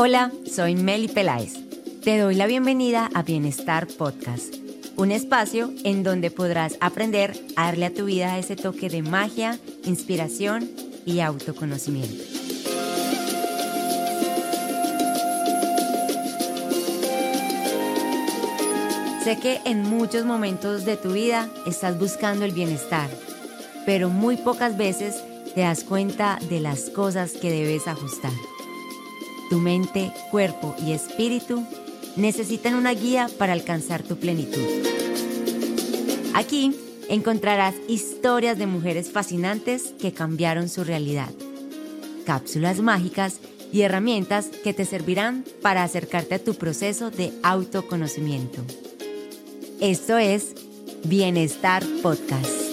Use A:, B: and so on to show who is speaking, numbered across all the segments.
A: Hola, soy Meli Peláez. Te doy la bienvenida a Bienestar Podcast, un espacio en donde podrás aprender a darle a tu vida ese toque de magia, inspiración y autoconocimiento. Sé que en muchos momentos de tu vida estás buscando el bienestar, pero muy pocas veces te das cuenta de las cosas que debes ajustar. Tu mente, cuerpo y espíritu necesitan una guía para alcanzar tu plenitud. Aquí encontrarás historias de mujeres fascinantes que cambiaron su realidad, cápsulas mágicas y herramientas que te servirán para acercarte a tu proceso de autoconocimiento. Esto es Bienestar Podcast.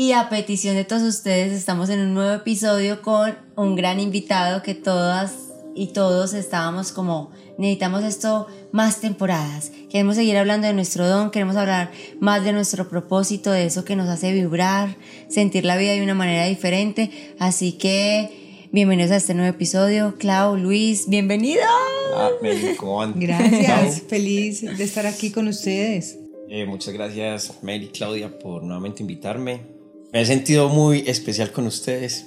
A: Y a petición de todos ustedes, estamos en un nuevo episodio con un gran invitado que todas y todos estábamos como, necesitamos esto más temporadas. Queremos seguir hablando de nuestro don, queremos hablar más de nuestro propósito, de eso que nos hace vibrar, sentir la vida de una manera diferente. Así que bienvenidos a este nuevo episodio. Clau, Luis, bienvenido.
B: Ah.
C: Gracias, feliz de estar aquí con ustedes.
B: Eh, muchas gracias, Mary Claudia, por nuevamente invitarme. Me he sentido muy especial con ustedes,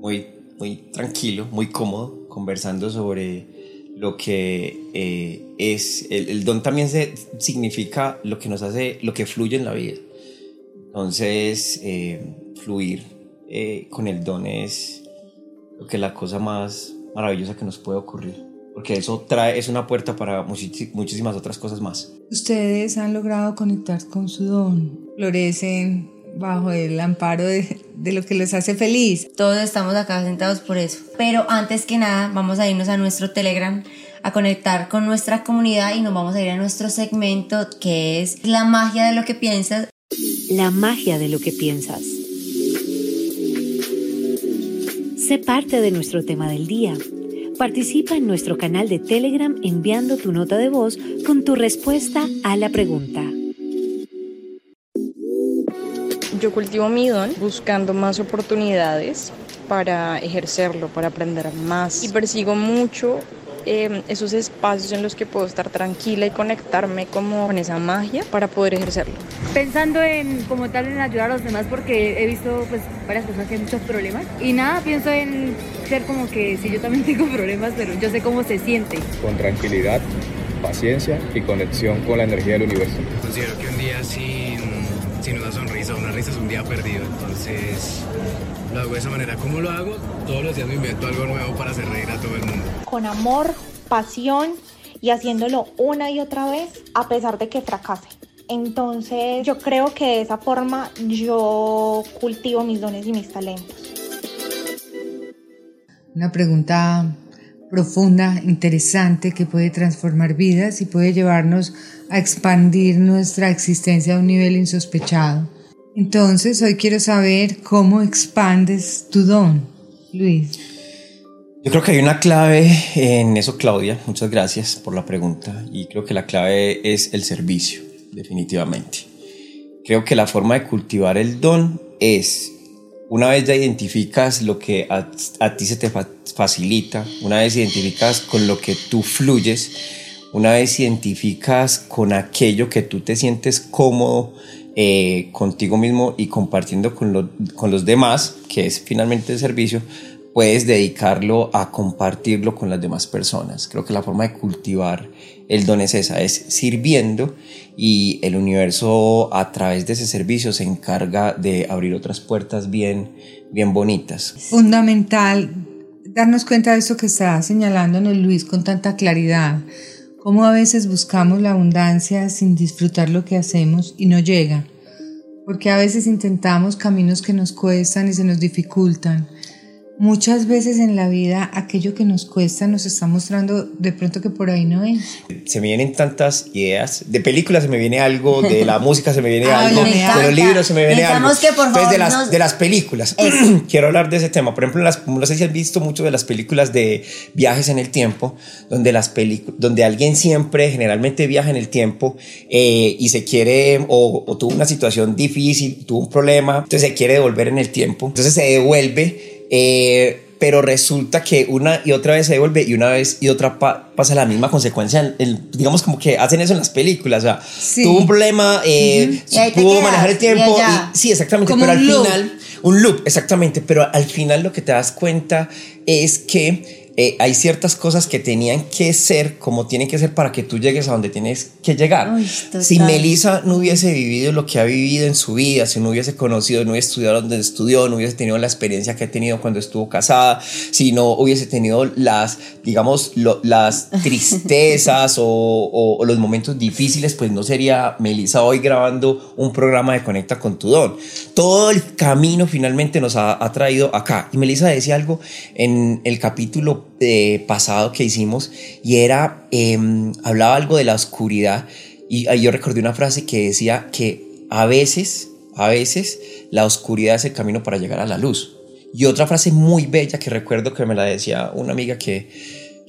B: muy, muy tranquilo, muy cómodo, conversando sobre lo que eh, es, el, don también se, significa lo que nos hace, lo que fluye en la vida. Entonces, eh, fluir eh, con el don es lo que es la cosa más maravillosa que nos puede ocurrir, porque eso trae, es una puerta para muchísimas otras cosas más.
C: Ustedes han logrado conectar con su don, florecen bajo el amparo de, lo que les hace feliz.
A: Todos estamos acá sentados por eso. Pero antes que nada, vamos a irnos a nuestro Telegram a conectar con nuestra comunidad y nos vamos a ir a nuestro segmento que es la magia de lo que piensas.
D: La magia de lo que piensas. Sé parte de nuestro tema del día. Participa en nuestro canal de Telegram enviando tu nota de voz con tu respuesta a la pregunta.
E: Yo cultivo mi don buscando más oportunidades para ejercerlo, para aprender más. Y persigo mucho em, esos espacios en los que puedo estar tranquila y conectarme como con esa magia para poder ejercerlo.
F: Pensando en como tal en ayudar a los demás porque he visto pues varias personas que tienen muchos problemas y nada, pienso en ser como que si yo también tengo problemas, pero yo sé cómo se siente.
G: Con tranquilidad, paciencia y conexión con la energía del universo.
H: Considero que un día sin sin una sonrisa. Una risa es un día perdido. Entonces lo hago de esa manera. ¿Cómo lo hago? Todos los días me invento algo nuevo para hacer reír a todo el mundo.
I: Con amor, pasión y haciéndolo una y otra vez a pesar de que fracase. Entonces yo creo que de esa forma yo cultivo mis dones y mis talentos.
C: Una pregunta profunda, interesante, que puede transformar vidas y puede llevarnos a expandir nuestra existencia a un nivel insospechado. Entonces, hoy quiero saber cómo expandes tu don, Luis.
B: Yo creo que hay una clave en eso, Claudia. Muchas gracias por la pregunta. Y creo que la clave es el servicio, definitivamente. Creo que la forma de cultivar el don es una vez ya identificas lo que a, ti se te facilita, una vez identificas con lo que tú fluyes, una vez identificas con aquello que tú te sientes cómodo eh, contigo mismo y compartiendo con, con los demás, que es finalmente el servicio, puedes dedicarlo a compartirlo con las demás personas. Creo que la forma de cultivar el don es esa, es sirviendo y el universo a través de ese servicio se encarga de abrir otras puertas bien, bien bonitas.
C: Fundamental darnos cuenta de eso que está señalando Luis con tanta claridad, cómo a veces buscamos la abundancia sin disfrutar lo que hacemos y no llega, porque a veces intentamos caminos que nos cuestan y se nos dificultan Muchas veces en la vida aquello que nos cuesta nos está mostrando de pronto que por ahí no es.
B: Se me vienen tantas ideas. De películas se me viene algo, de la música se me viene
A: Ay,
B: algo, de los libros se me viene algo.
A: Necesitamos que, por
B: Entonces,
A: favor,
B: de las,
A: nos-
B: de las películas. Quiero hablar de ese tema. Por ejemplo, las, no sé si has visto mucho de las películas de viajes en el tiempo, donde, las donde alguien siempre, generalmente viaja en el tiempo eh, y se quiere, o, o tuvo una situación difícil, tuvo un problema, entonces se quiere devolver en el tiempo. Entonces se devuelve. Eh, pero resulta que una y otra vez se devuelve y una vez y otra pa- pasa la misma consecuencia. El- digamos como que hacen eso en las películas. O sea,
C: Sí.
B: tuvo un problema, eh, pudo manejar el tiempo. y- sí, exactamente.
C: Como
B: pero al
C: loop.
B: final, un loop, exactamente. Pero al final lo que te das cuenta es que eh, hay ciertas cosas que tenían que ser como tienen que ser para que tú llegues a donde tienes que llegar.
A: Uy,
B: si Melissa no hubiese vivido lo que ha vivido en su vida, si no hubiese conocido, no hubiese estudiado donde estudió, no hubiese tenido la experiencia que ha tenido cuando estuvo casada, si no hubiese tenido las, digamos, lo- las tristezas o, o- o los momentos difíciles, pues no sería Melissa hoy grabando un programa de Conecta con tu Don. Todo el camino finalmente nos ha, ha traído acá. Y Melissa decía algo en el capítulo eh, pasado que hicimos y era, em, hablaba algo de la oscuridad y ahí yo recordé una frase que decía que a veces, a veces la oscuridad es el camino para llegar a la luz. Y otra frase muy bella que recuerdo que me la decía una amiga que,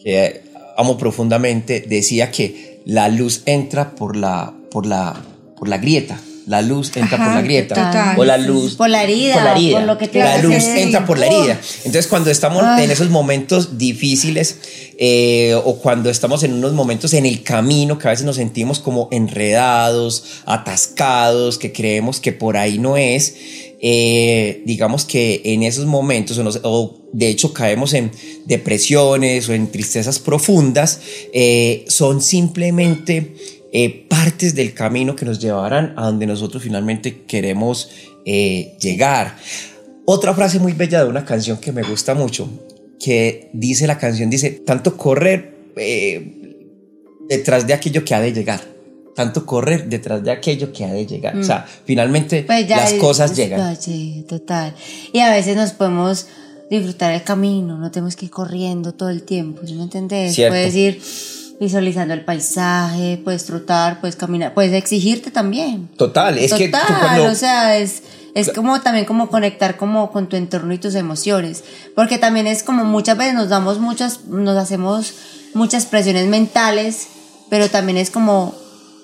B: que amo profundamente, decía que la luz entra por la, por la, por la grieta. La luz entra
C: Ajá,
B: por la grieta.
C: total.
B: O la luz.
A: Por la herida,
B: Por la herida.
A: por lo que te
B: la luz entra por la herida. Entonces, cuando estamos en esos momentos difíciles eh, o cuando estamos en unos momentos en el camino que a veces nos sentimos como enredados, atascados, que creemos que por ahí no es, eh, digamos que en esos momentos, o, nos- o de hecho caemos en depresiones o en tristezas profundas, eh, son simplemente eh, partes del camino que nos llevarán a donde nosotros finalmente queremos eh, llegar. Otra frase muy bella de una canción que me gusta mucho, que dice la canción, dice, tanto correr eh, detrás de aquello que ha de llegar, tanto correr detrás de aquello que ha de llegar. O sea, finalmente
A: Pues
B: las cosas llegan.
A: Sí, total. Y a veces nos podemos disfrutar el camino, no tenemos que ir corriendo todo el tiempo, ¿sí me entendés?
B: Cierto.
A: Puedes ir visualizando el paisaje, puedes trotar, puedes caminar, puedes exigirte también.
B: Total, es que tú
A: Total,
B: cuando...
A: o sea, es, es como también como conectar como con tu entorno y tus emociones, porque también es como muchas veces nos damos muchas, nos hacemos muchas presiones mentales, pero también es como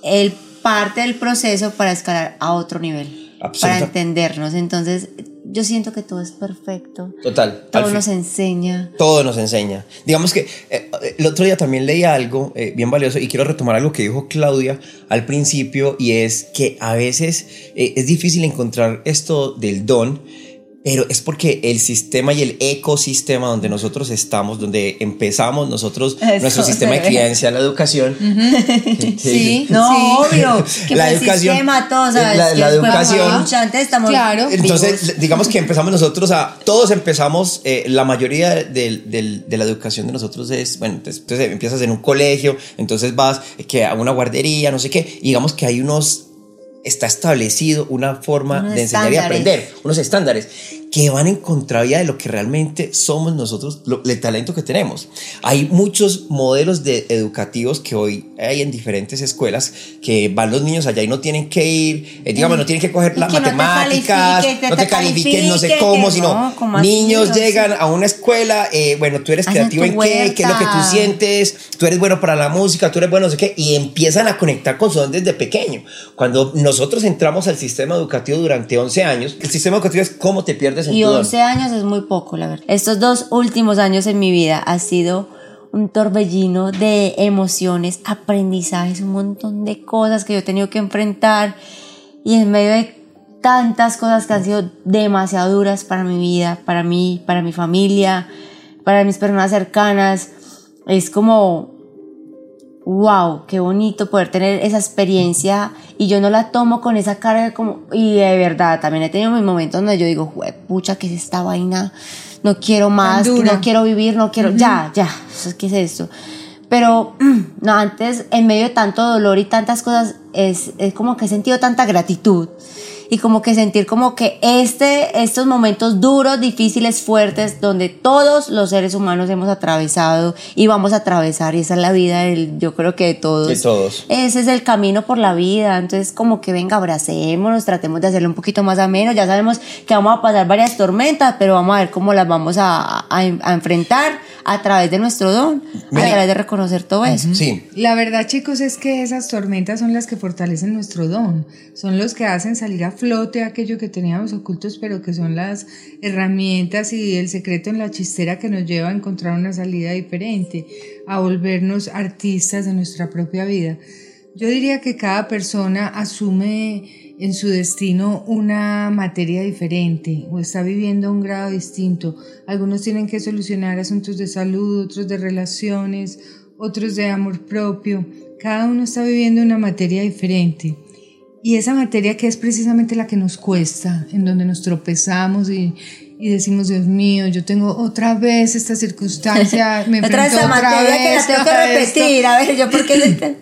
A: el parte del proceso para escalar a otro nivel,
B: Absoluta-
A: para entendernos. Entonces, yo siento que todo es perfecto,
B: Total. al
A: todo nos enseña.
B: Todo nos enseña. Digamos que eh, el otro día también leí algo eh, bien valioso y quiero retomar algo que dijo Claudia al principio y es que a veces eh, es difícil encontrar esto del don, pero es porque el sistema y el ecosistema donde nosotros estamos, donde empezamos nosotros,
A: Eso,
B: nuestro sistema de crianza, la educación.
C: Sí,
A: No,
C: sí.
A: obvio, que
B: La educación-
A: sistema, todo, ¿sabes?
B: la-
A: Que
B: la educación-
A: mucho antes estamos
C: Claro.
B: Entonces,
A: vivos.
B: digamos que empezamos nosotros a, todos empezamos, eh, la mayoría de la educación de nosotros es, bueno, entonces, entonces empiezas en un colegio, entonces vas eh, que a una guardería, no sé qué, y digamos que hay unos, está establecido una forma
A: Unos
B: de enseñar y aprender, unos estándares que van en contravía de lo que realmente somos nosotros, lo- el talento que tenemos. Hay muchos modelos de educativos que hoy hay en diferentes escuelas que van los niños allá y no tienen que ir, eh, digamos, no tienen que coger las
A: no te
B: matemáticas, no
A: te
B: te califiquen, no sé cómo, sino
A: no, ¿cómo así?
B: niños
A: sea,
B: llegan a una escuela, eh, bueno, tú eres creativo en qué, qué es lo que tú sientes, tú eres bueno para la música, tú eres bueno, no sé qué, y empiezan a conectar con su don desde pequeño. Cuando nosotros entramos al sistema educativo durante 11 años, el sistema educativo es cómo te pierdes en
A: Y
B: tu don.
A: 11 años es muy poco, la verdad. Estos dos últimos años en mi vida ha sido un torbellino de emociones, aprendizajes, un montón de cosas que yo he tenido que enfrentar y en medio de tantas cosas que han sido demasiado duras para mi vida, para mí, para mi familia, para mis personas cercanas, es como wow, qué bonito poder tener esa experiencia y yo no la tomo con esa carga como, y de verdad, también he tenido mis momentos donde yo digo, "Jue- pucha, ¿qué es esta vaina? No quiero más, no quiero vivir, no quiero, ya, ya, ¿qué es esto? Pero, no, antes, en medio de tanto dolor y tantas cosas, es, es como que he sentido tanta gratitud. Y como que sentir como que este, estos momentos duros, difíciles, fuertes, donde todos los seres humanos hemos atravesado y vamos a atravesar, y esa es la vida del, yo creo que de todos.
B: De todos.
A: Ese es el camino por la vida, entonces como que venga, abracémonos, tratemos de hacerlo un poquito más ameno, ya sabemos que vamos a pasar varias tormentas, pero vamos a ver cómo las vamos a, a- a enfrentar a través de nuestro don, a través de reconocer todo eso.
B: Sí.
C: La verdad, chicos, es que esas tormentas son las que fortalecen nuestro don, son los que hacen salir a flote aquello que teníamos ocultos, pero que son las herramientas y el secreto en la chistera que nos lleva a encontrar una salida diferente, a volvernos artistas de nuestra propia vida. Yo diría que cada persona asume en su destino una materia diferente o está viviendo un grado distinto. Algunos tienen que solucionar asuntos de salud, otros de relaciones, otros de amor propio. Cada uno está viviendo una materia diferente. Y esa materia que es precisamente la que nos cuesta, en donde nos tropezamos y, y decimos, Dios mío, yo tengo otra vez esta circunstancia, me
A: Otra vez
C: enfrento
A: esa
C: otra
A: materia que la
C: vez
A: tengo que
C: a esto".
A: repetir, a ver, yo por qué...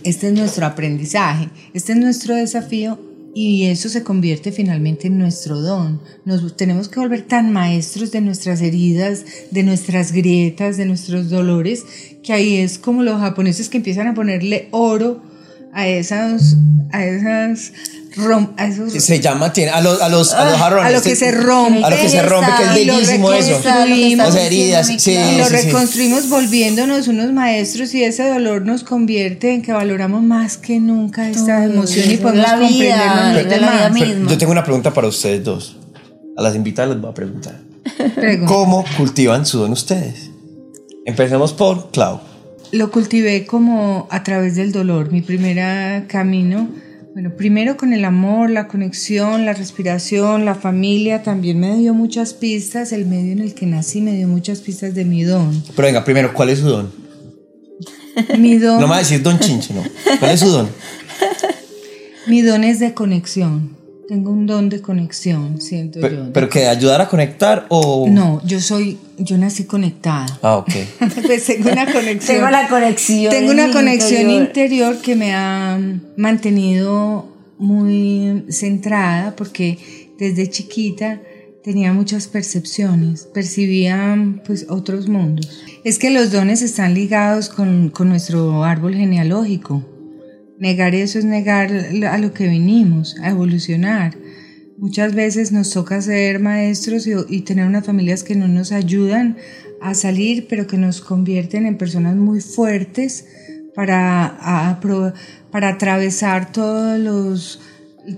C: Este es nuestro aprendizaje, este es nuestro desafío y eso se convierte finalmente en nuestro don. Nos tenemos que volver tan maestros de nuestras heridas, de nuestras grietas, de nuestros dolores, que ahí es como los japoneses que empiezan a ponerle oro a esas, a esas, rom- a esos
B: Se llama, tiene, a los, a los, a los
C: Ah,
B: jarrones.
C: a lo que se rompe.
B: A lo que se rompe, que es bellísimo eso.
C: reconstruimos.
B: Las heridas, sí,
C: y lo
B: sí, sí.
C: reconstruimos volviéndonos unos maestros y ese dolor nos convierte en que valoramos más que nunca esta emoción y podemos
A: La vida, de la vida.
B: Pero yo tengo una pregunta para ustedes dos. A las invitadas les voy a preguntar.
C: Pregunta.
B: ¿Cómo cultivan su don ustedes? Empecemos por Clau.
C: Lo cultivé como a través del dolor. Mi primer camino, bueno, primero con el amor, la conexión, la respiración, la familia, también me dio muchas pistas. El medio en el que nací me dio muchas pistas de mi don.
B: Pero venga, primero, ¿cuál es su don?
C: Mi don,
B: No me va a decir don Chinche, no. ¿Cuál es su don?
C: mi don es de conexión. Tengo un don de conexión, siento
B: Pero,
C: yo.
B: pero que ayudar a conectar o.
C: No, yo soy, yo nací conectada.
B: Ah, ok.
C: pues tengo una conexión.
A: Tengo la conexión.
C: Tengo
A: en
C: una conexión
A: interior.
C: interior que me ha mantenido muy centrada porque desde chiquita tenía muchas percepciones, percibía pues otros mundos. Es que los dones están ligados con, con nuestro árbol genealógico. Negar eso es negar a lo que vinimos, a evolucionar. Muchas veces nos toca ser maestros y, tener unas familias que no nos ayudan a salir, pero que nos convierten en personas muy fuertes para, para atravesar todos los,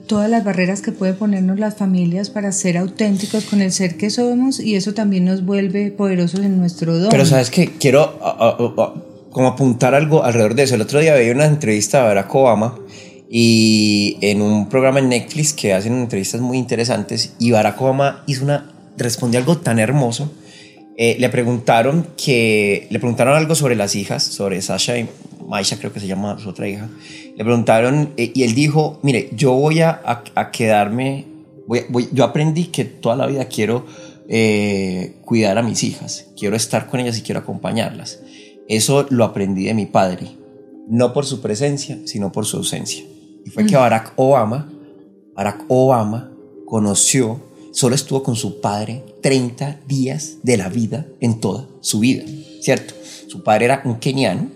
C: todas las barreras que pueden ponernos las familias para ser auténticos con el ser que somos y eso también nos vuelve poderosos en nuestro don.
B: Pero sabes que quiero a- a- a- como apuntar algo alrededor de eso. El otro día veía una entrevista de Barack Obama y en un programa en Netflix que hacen entrevistas muy interesantes y Barack Obama hizo una respondió algo tan hermoso. Eh, le preguntaron que le preguntaron algo sobre las hijas, sobre Sasha y Maisha creo que se llama su otra hija. Le preguntaron eh, y él dijo, mire, yo voy a, a- a quedarme, voy- voy- yo aprendí que toda la vida quiero eh, cuidar a mis hijas, quiero estar con ellas y quiero acompañarlas. Eso lo aprendí de mi padre, no por su presencia, sino por su ausencia. Y fue que Barack Obama, Barack Obama conoció, solo estuvo con su padre 30 días de la vida en toda su vida, ¿cierto? Su padre era un keniano,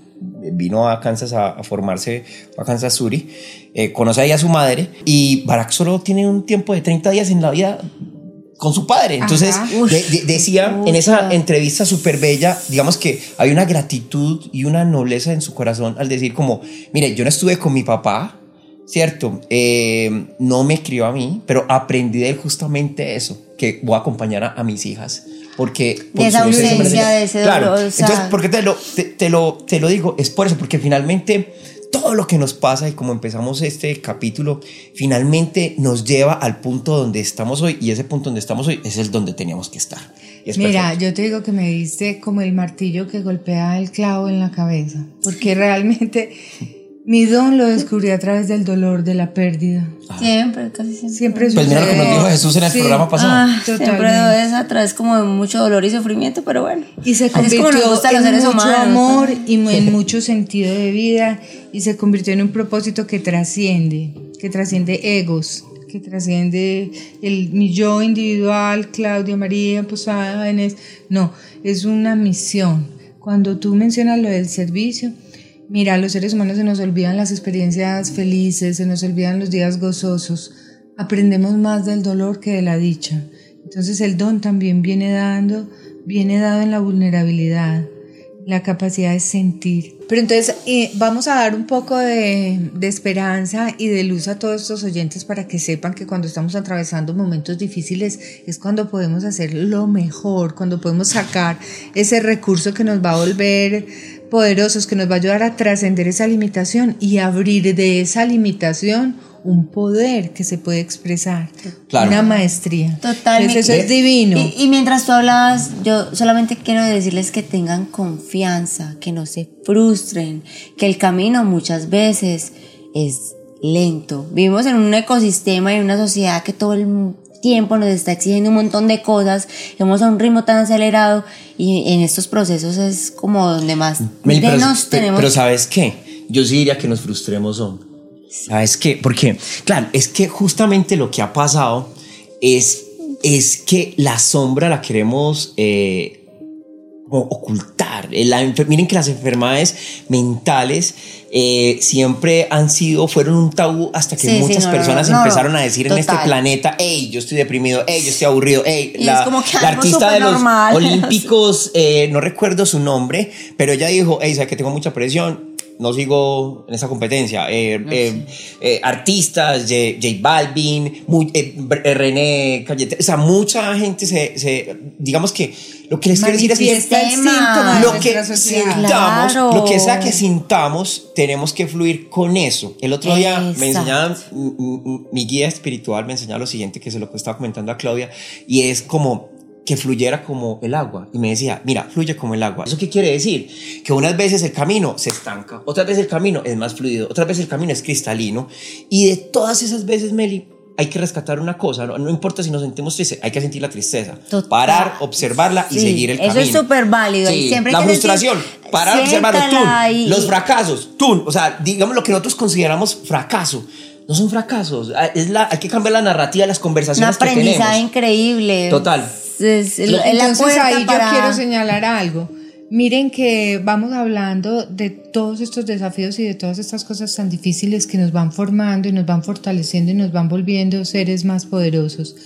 B: vino a Kansas a, a formarse, a Kansas Suri, eh, conoce ahí a su madre y Barack solo tiene un tiempo de 30 días en la vida con su padre. Entonces, de- de- decía en esa entrevista súper bella, digamos que hay una gratitud y una nobleza en su corazón al decir como, mire, yo no estuve con mi papá, ¿cierto? Eh, no me crió a mí, pero aprendí de él justamente eso, que voy a acompañar a, a mis hijas. Porque por
A: De esa
B: enseñó-
A: de ese
B: Claro,
A: dolor, o sea-
B: entonces, ¿por qué te lo, te, te lo, te lo digo? Es por eso, porque finalmente todo lo que nos pasa y como empezamos este capítulo, finalmente nos lleva al punto donde estamos hoy y ese punto donde estamos hoy es el donde teníamos que estar. Es
C: Mira,
B: perfecto.
C: yo te digo que me diste como el martillo que golpea el clavo en la cabeza, porque realmente mi don lo descubrí a través del dolor, de la pérdida.
A: Siempre, casi siempre.
C: Siempre
B: Pues mira lo que nos
C: sucede.
B: dijo Jesús en el
C: Sí.
B: programa pasado.
A: Ah, siempre es a través como de mucho dolor y sufrimiento, pero bueno.
C: Y se
A: es como
C: convirtió
A: gusta
C: en
A: seres
C: mucho
A: humanos,
C: amor
A: ¿no?
C: y en mucho sentido de vida y se convirtió en un propósito que trasciende, que trasciende egos, que trasciende el mi yo individual, Claudia María Posada Benes. No, es una misión. Cuando tú mencionas lo del servicio, mira, los seres humanos se nos olvidan las experiencias felices, se nos olvidan los días gozosos. Aprendemos más del dolor que de la dicha. Entonces el don también viene dando, viene dado en la vulnerabilidad, la capacidad de sentir. Pero entonces eh, vamos a dar un poco de, de, esperanza y de luz a todos estos oyentes para que sepan que cuando estamos atravesando momentos difíciles es cuando podemos hacer lo mejor, cuando podemos sacar ese recurso que nos va a volver poderosos, que nos va a ayudar a trascender esa limitación y abrir de esa limitación un poder que se puede expresar,
B: Claro.
C: una maestría.
A: Totalmente.
C: Eso es divino.
A: Y, y mientras tú hablabas, yo solamente quiero decirles que tengan confianza, que no se frustren, que el camino muchas veces es lento. Vivimos en un ecosistema y en una sociedad que todo el tiempo nos está exigiendo un montón de cosas, vamos a un ritmo tan acelerado y en estos procesos es como donde más
B: Meli, pero,
A: menos
B: pero-
A: tenemos
B: pero ¿sabes qué? Yo sí diría que nos frustremos, hombre. ¿Sabes qué? Porque, claro, es que justamente lo que ha pasado es, es que la sombra la queremos eh, ocultar. Eh, la miren que las enfermedades mentales eh, siempre han sido, fueron un tabú hasta que
A: Sí,
B: muchas
A: no,
B: personas
A: no, no,
B: empezaron a decir en este planeta, hey, yo estoy deprimido, hey, yo estoy aburrido, hey, la, la artista de los. Olímpicos, eh, no recuerdo su nombre, pero ella dijo, hey, sabes que tengo mucha presión, no sigo en esa competencia. Eh, eh, eh, artistas, J, J Balvin, muy- eh, eh, René Cayete, o sea, mucha gente se, se- digamos que lo que les quiero decir es que
C: el síntoma
B: lo que sintamos,
A: Claro.
B: lo que sea que sintamos, tenemos que fluir con eso. El otro día me
A: Exacto.
B: m- mi guía espiritual me enseñaba lo siguiente, que se lo que estaba comentando a Claudia, y es como que fluyera como el agua. Y me decía, mira, fluye como el agua. ¿Eso qué quiere decir? Que unas veces el camino se estanca, otras veces el camino es más fluido, otras veces el camino es cristalino. Y de todas esas veces, Meli, hay que rescatar una cosa, no, no importa si nos sentimos tristes, hay que sentir la tristeza.
A: Total.
B: Parar, observarla y seguir el
A: eso
B: camino.
A: es súper válido, y siempre
B: la
A: sentir-
B: frustración, parar, observarlo, tú,
A: siéntala y-
B: los fracasos, tú, o sea, digamos lo que nosotros consideramos fracaso. No son fracasos, ah, es la, hay que cambiar la narrativa las
A: un
B: conversaciones que
A: aprendizaje
B: tenemos.
A: increíble.
B: Total.
A: Es, es la
C: Entonces ahí yo quiero señalar algo. Miren que vamos hablando de todos estos desafíos y de todas estas cosas tan difíciles que nos van formando y nos van fortaleciendo y nos van volviendo seres más poderosos.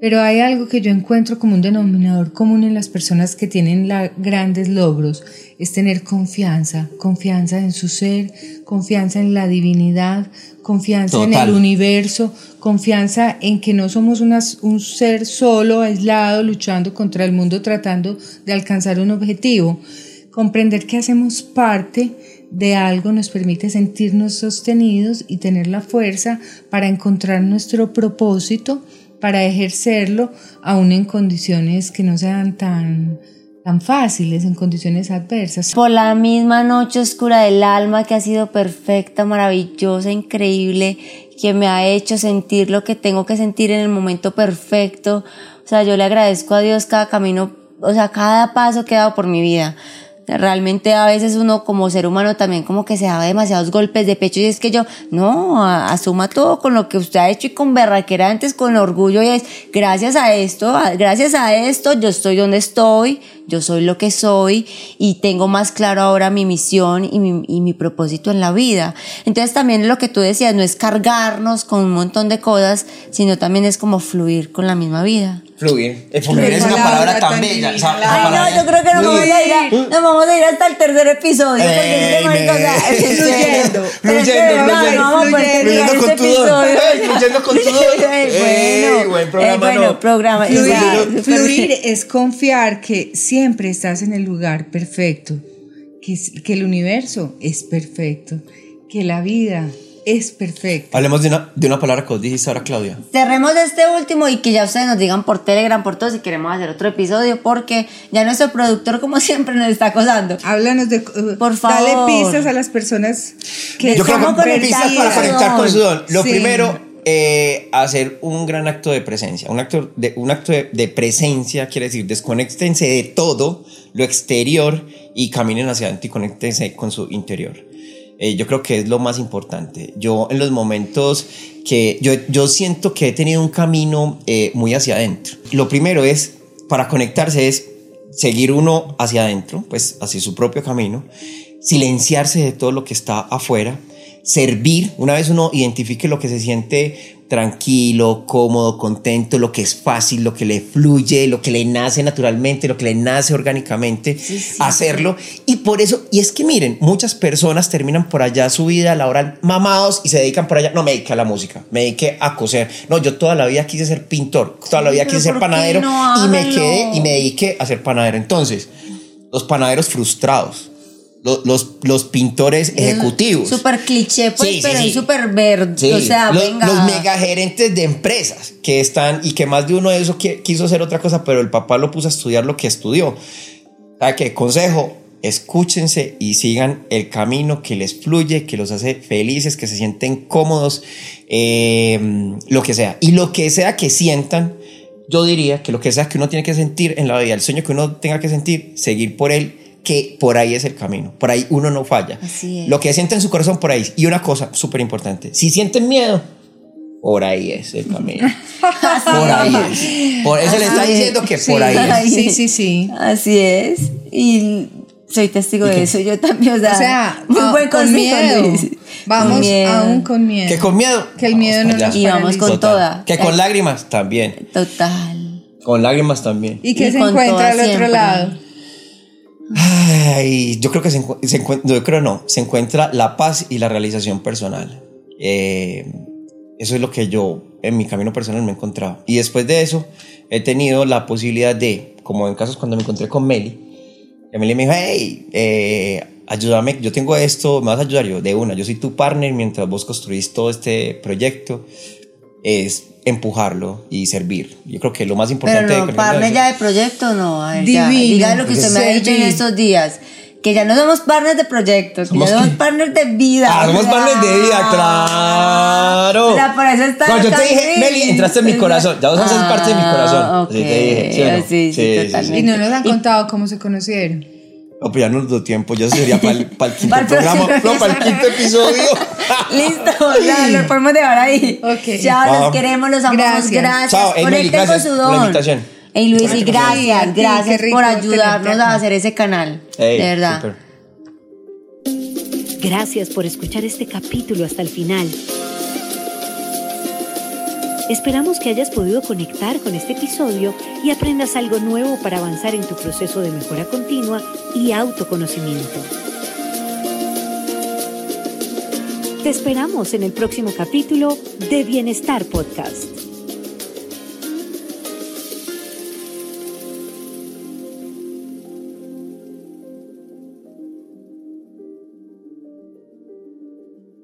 C: Pero hay algo que yo encuentro como un denominador común en las personas que tienen la- grandes logros, es tener confianza, confianza en su ser, confianza en la divinidad, confianza en el universo, confianza en que no somos unas- un ser solo, aislado, luchando contra el mundo, tratando de alcanzar un objetivo. Comprender que hacemos parte de algo nos permite sentirnos sostenidos y tener la fuerza para encontrar nuestro propósito, para ejercerlo, aún en condiciones que no sean tan, tan fáciles, en condiciones adversas.
A: Por la misma noche oscura del alma que ha sido perfecta, maravillosa, increíble, que me ha hecho sentir lo que tengo que sentir en el momento perfecto. O sea, yo le agradezco a Dios cada camino, o sea, cada paso que ha dado por mi vida. Realmente a veces uno como ser humano también como que se da demasiados golpes de pecho y es que yo, no, asuma todo con lo que usted ha hecho y con berraquera antes, con orgullo y es, gracias a esto, gracias a esto yo estoy donde estoy, yo soy lo que soy y tengo más claro ahora mi misión y mi, y mi propósito en la vida. Entonces también lo que tú decías, no es cargarnos con un montón de cosas, sino también es como fluir con la misma vida.
B: Fluir. Fluir es una
C: palabra
B: palabra tan
C: tan
B: bella. o sea,
A: Ay,
B: palabra-
A: no, yo creo que nos vamos, a ir a- nos vamos a ir hasta el tercer episodio.
B: Ey,
A: o sea.
C: Fluyendo,
B: fluyendo, fluyendo, con tu don.
A: episodio.
B: Ey, fluyendo con tu don.
A: Ey,
B: Ey,
A: bueno,
B: buen programa,
A: Ey, bueno,
B: no.
A: programa.
C: Fluir,
A: ya,
C: fluir es confiar que siempre estás en el lugar perfecto, que, que el universo es perfecto, que la vida es perfecta.
B: Hablemos de una, de una palabra que vos dijiste ahora, Claudia.
A: Cerremos este último y que ya ustedes nos digan por Telegram, por todo, si queremos hacer otro episodio, porque ya nuestro productor, como siempre, nos está acosando.
C: Háblanos de...
A: Por
C: Dale
A: favor.
C: pistas a las personas que
B: Yo creo
A: ¿Cómo
B: que pistas para conectar con su don. Lo
C: Sí.
B: primero, eh, hacer un gran acto de presencia. Un acto de, un acto de, de presencia quiere decir desconéctense de todo lo exterior y caminen hacia adentro y conéctense con su interior. Eh, yo creo que es lo más importante. Yo en los momentos que yo, yo siento que he tenido un camino eh, muy hacia adentro. Lo primero es, para conectarse, es seguir uno hacia adentro, pues hacia su propio camino, silenciarse de todo lo que está afuera, servir, una vez uno identifique lo que se siente tranquilo, cómodo, contento, lo que es fácil, lo que le fluye, lo que le nace naturalmente, lo que le nace orgánicamente, hacerlo. Y por eso, y es que miren, muchas personas terminan por allá su vida a la hora mamados y se dedican por allá, no me dediqué a la música, me dediqué a coser. No, yo toda la vida quise ser pintor, toda la vida quise ser panadero y me quedé y me dediqué a ser panadero. Entonces, los panaderos frustrados los, los, pintores ejecutivos.
A: Súper cliché, pues, pero sí. súper verde. o sea,
B: los,
A: venga.
B: Los mega gerentes de empresas que están y que más de uno de esos quiso hacer otra cosa, pero el papá lo puso a estudiar lo que estudió. ¿Sabe qué? Consejo, escúchense y sigan el camino que les fluye, que los hace felices, que se sienten cómodos, em, lo que sea. Y lo que sea que sientan, yo diría que lo que sea que uno tiene que sentir en la vida, el sueño que uno tenga que sentir, seguir por él que por ahí es el camino, por ahí uno no falla. Lo que siente en su corazón, por ahí. Y una cosa súper importante, si sienten miedo, por ahí es el camino. por ahí es. Por eso le está diciendo que por ahí es.
C: Sí, sí, sí.
A: Así es. Y soy testigo de eso, yo también. O sea, muy buen
C: con miedo. Vamos aún con miedo.
B: Que con miedo.
C: Que el miedo no nos
A: Y vamos con toda.
B: Que con lágrimas también.
A: Total.
B: Con lágrimas también.
C: Y que se encuentra al otro lado.
B: Ay, yo creo que se, encuentra, yo creo no, se encuentra la paz y la realización personal. Eh, eso es lo que yo en mi camino personal me he encontrado. Y después de eso he tenido la posibilidad de, como en casos cuando me encontré con Meli, Meli me dijo, hey, eh, ayúdame, yo tengo esto, me vas a ayudar yo de una, yo soy tu partner mientras vos construís todo este proyecto. Es empujarlo y servir. Yo creo que lo más importante...
A: Pero no, partner ya de proyecto, no. Ver, diga lo que usted me ha dicho en estos días. Que ya no somos partners de proyectos, que ya somos partners de vida.
B: Ah, somos partners de vida, claro.
A: O sea, por eso está.
B: Cuando yo te dije, Meli, entraste en mi corazón. Ya vos haces ah, parte de mi corazón.
A: Okay. Así te dije. ¿sí, sí, sí, totalmente.
C: Y no nos han contado cómo se conocieron.
B: No, pues ya no nos dio tiempo, ya sería para el, para el quinto programa, no, para el quinto episodio.
A: Listo, ya lo podemos dejar ahí.
C: Okay.
A: Chao, los queremos, los amamos, gracias. gracias.
B: Chao, Emily, gracias por la invitación.
A: Hey Luis, y gracias, gracias por ayudarnos a hacer ese canal. de verdad. Super.
D: Gracias por escuchar este capítulo hasta el final. Esperamos que hayas podido conectar con este episodio y aprendas algo nuevo para avanzar en tu proceso de mejora continua y autoconocimiento. Te esperamos en el próximo capítulo de Bienestar Podcast.